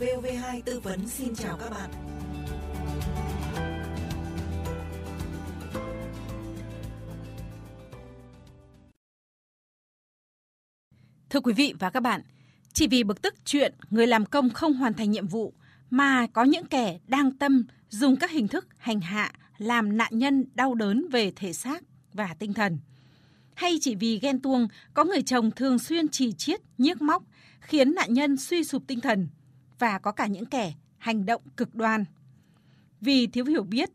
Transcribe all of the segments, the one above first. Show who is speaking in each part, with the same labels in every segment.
Speaker 1: Vv2 tư vấn xin chào các bạn.
Speaker 2: Thưa quý vị và các bạn, chỉ vì bực tức chuyện người làm công không hoàn thành nhiệm vụ mà có những kẻ đang tâm dùng các hình thức hành hạ làm nạn nhân đau đớn về thể xác và tinh thần. Hay chỉ vì ghen tuông, có người chồng thường xuyên chỉ chiết, nhiếc móc, khiến nạn nhân suy sụp tinh thần và có cả những kẻ hành động cực đoan. Vì thiếu hiểu biết,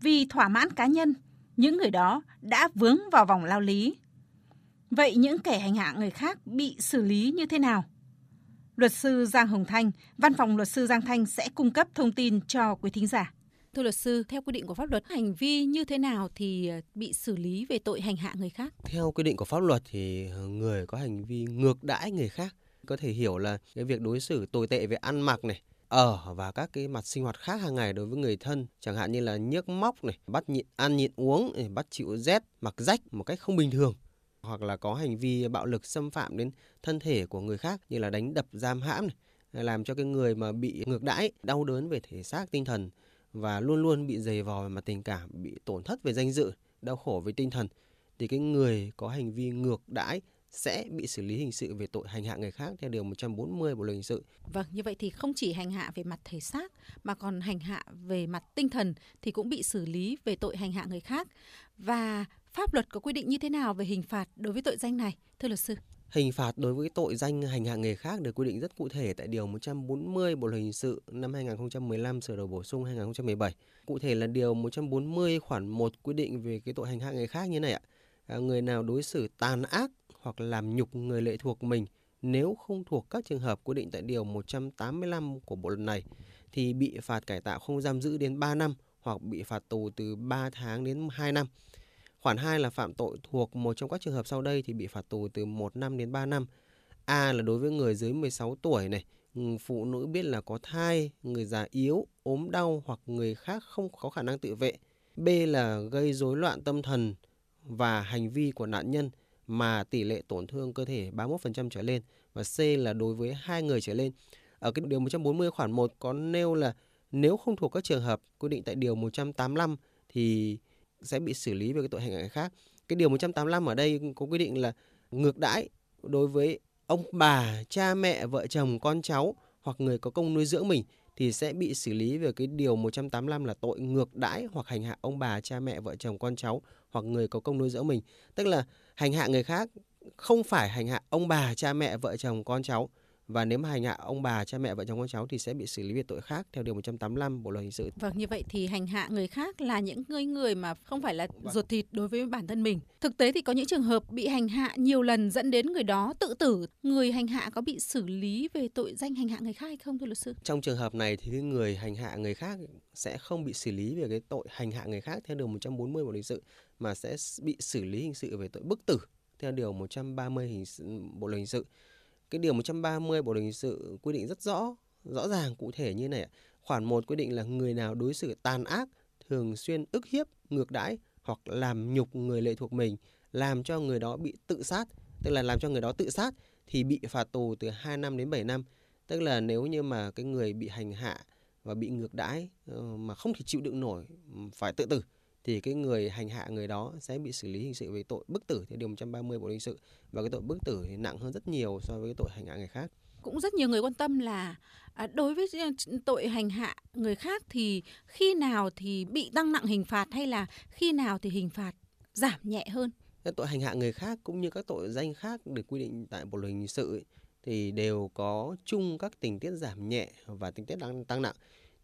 Speaker 2: vì thỏa mãn cá nhân, những người đó đã vướng vào vòng lao lý. Vậy những kẻ hành hạ người khác bị xử lý như thế nào? Luật sư Giang Hồng Thanh, Văn phòng Luật sư Giang Thanh sẽ cung cấp thông tin cho quý thính giả. Thưa luật sư, theo quy định của pháp luật, hành vi như thế nào thì ờ, bị xử lý về tội hành hạ người khác?
Speaker 3: Theo quy định của pháp luật thì ờ, người có hành vi ngược đãi người khác có thể hiểu là cái việc đối xử tồi tệ về ăn mặc này, ở và các cái mặt sinh hoạt khác hàng ngày đối với người thân chẳng hạn như là nhức móc này bắt nhịn ăn nhịn uống này, bắt chịu rét mặc rách một cách không bình thường hoặc là có hành vi bạo lực xâm phạm đến thân thể của người khác như là đánh đập giam hãm này, làm cho cái người mà bị ngược đãi đau đớn về thể xác tinh thần và luôn luôn bị dày vò về mặt tình cảm bị tổn thất về danh dự đau khổ về tinh thần thì cái người có hành vi ngược đãi sẽ bị xử lý hình sự về tội hành hạ người khác theo điều 140 Bộ luật hình sự.
Speaker 2: Vâng, như vậy thì không chỉ hành hạ về mặt thể xác mà còn hành hạ về mặt tinh thần thì cũng bị xử lý về tội hành hạ người khác. Và pháp luật có quy định như thế nào về hình phạt đối với tội danh này, thưa luật sư?
Speaker 3: Hình phạt đối với tội danh hành hạ người khác được quy định rất cụ thể tại Điều 140 Bộ Luật Hình sự năm 2015 sửa đổi bổ sung 2017. Cụ thể là Điều 140 khoản 1 quy định về cái tội hành hạ người khác như này ạ. À, người nào đối xử tàn ác hoặc làm nhục người lệ thuộc mình nếu không thuộc các trường hợp quy định tại Điều 185 của bộ luật này thì bị phạt cải tạo không giam giữ đến 3 năm hoặc bị phạt tù từ 3 tháng đến 2 năm. Khoản 2 là phạm tội thuộc một trong các trường hợp sau đây thì bị phạt tù từ 1 năm đến 3 năm. A là đối với người dưới 16 tuổi này, ừ, phụ nữ biết là có thai, người già yếu, ốm đau hoặc người khác không có khả năng tự vệ. B là gây rối loạn tâm thần và hành vi của nạn nhân mà tỷ lệ tổn thương cơ thể 31% trở lên và C là đối với hai người trở lên. Ở cái điều 140 khoản 1 có nêu là nếu không thuộc các trường hợp quy định tại điều 185 thì sẽ bị xử lý về cái tội hành hạ người khác. Cái điều 185 ở đây có quy định là ngược đãi đối với ông bà, cha mẹ, vợ chồng, con cháu hoặc người có công nuôi dưỡng mình thì sẽ bị xử lý về cái điều 185 là tội ngược đãi hoặc hành hạ ông bà, cha mẹ, vợ chồng, con cháu hoặc người có công nuôi dưỡng mình. Tức là hành hạ người khác không phải hành hạ ông bà, cha mẹ, vợ chồng, con cháu và nếu mà hành hạ ông bà, cha mẹ, vợ chồng con cháu thì sẽ bị xử lý về tội khác theo điều 185 Bộ luật hình sự.
Speaker 2: Vâng, như vậy thì hành hạ người khác là những người người mà không phải là ruột thịt đối với bản thân mình. Thực tế thì có những trường hợp bị hành hạ nhiều lần dẫn đến người đó tự tử. Người hành hạ có bị xử lý về tội danh hành hạ người khác hay không thưa luật sư?
Speaker 3: Trong trường hợp này thì người hành hạ người khác sẽ không bị xử lý về cái tội hành hạ người khác theo điều 140 Bộ luật hình sự mà sẽ bị xử lý hình sự về tội bức tử theo điều 130 hình sự, Bộ luật hình sự cái điều 130 Bộ luật hình sự quy định rất rõ, rõ ràng cụ thể như này. Khoản 1 quy định là người nào đối xử tàn ác, thường xuyên ức hiếp, ngược đãi hoặc làm nhục người lệ thuộc mình, làm cho người đó bị tự sát, tức là làm cho người đó tự sát thì bị phạt tù từ 2 năm đến 7 năm. Tức là nếu như mà cái người bị hành hạ và bị ngược đãi ờ, mà không thể chịu đựng nổi phải tự tử thì cái người hành hạ người đó sẽ bị xử lý hình sự về tội bức tử theo điều 130 Bộ luật hình sự và cái tội bức tử thì nặng hơn rất nhiều so với cái tội hành hạ người khác.
Speaker 2: Cũng rất nhiều người quan tâm là à, đối với tội hành hạ người khác thì khi nào thì bị tăng nặng hình phạt hay là khi nào thì hình phạt giảm nhẹ hơn?
Speaker 3: Cái tội hành hạ người khác cũng như các tội danh khác được quy định tại Bộ luật hình sự ấy, thì đều có chung các tình tiết giảm nhẹ và tình tiết tăng, tăng nặng.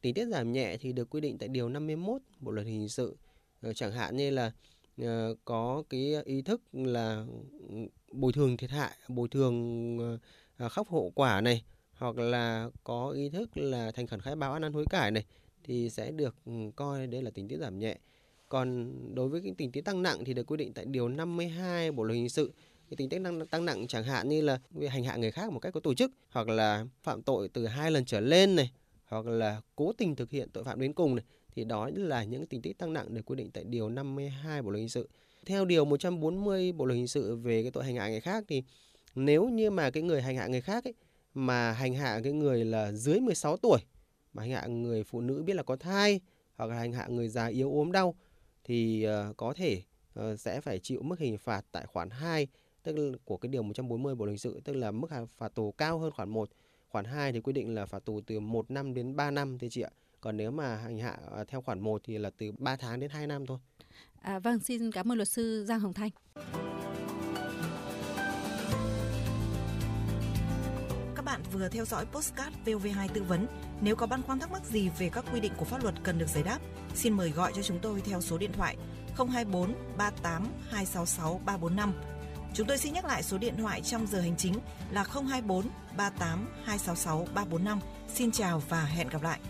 Speaker 3: Tình tiết giảm nhẹ thì được quy định tại điều 51 Bộ luật hình sự Ờ, chẳng hạn như là ờ, có cái ý thức là ừ, bồi thường thiệt hại bồi thường ờ, khắc khắc hậu quả này hoặc là có ý thức là thành khẩn khai báo ăn năn hối cải này thì sẽ được ừ, coi đây là tình tiết giảm nhẹ. Còn đối với cái tình tiết tăng nặng thì được quy định tại điều 52 bộ luật hình sự. Cái tình tiết tăng, tăng nặng chẳng hạn như là hành hạ người khác một cách có tổ chức hoặc là phạm tội từ hai lần trở lên này hoặc là cố tình thực hiện tội phạm đến cùng này thì đó là những tình tiết tăng nặng được quy định tại điều 52 Bộ luật hình sự. Theo điều 140 Bộ luật hình sự về cái tội hành hạ người khác thì nếu như mà cái người hành hạ người khác ấy, mà hành hạ cái người là dưới 16 tuổi mà hành hạ người phụ nữ biết là có thai hoặc là hành hạ người già yếu ốm đau thì uh, có thể uh, sẽ phải chịu mức hình phạt tại khoản 2 tức là của cái điều 140 Bộ luật hình sự tức là mức phạt tù cao hơn khoản 1. Khoản 2 thì quy định là phạt tù từ 1 năm đến 3 năm thưa chị ạ. Còn nếu mà hành hạ à, theo khoản 1 thì là từ 3 tháng đến 2 năm thôi.
Speaker 2: À, vâng, xin cảm ơn luật sư Giang Hồng Thanh.
Speaker 1: Các bạn vừa theo dõi postcard VOV2 tư vấn. Nếu có băn khoăn thắc mắc gì về các quy định của pháp luật cần được giải đáp, xin mời gọi cho chúng tôi theo số điện thoại 024 38 266 345. Chúng tôi xin nhắc lại số điện thoại trong giờ hành chính là 024 38 266 345. Xin chào và hẹn gặp lại.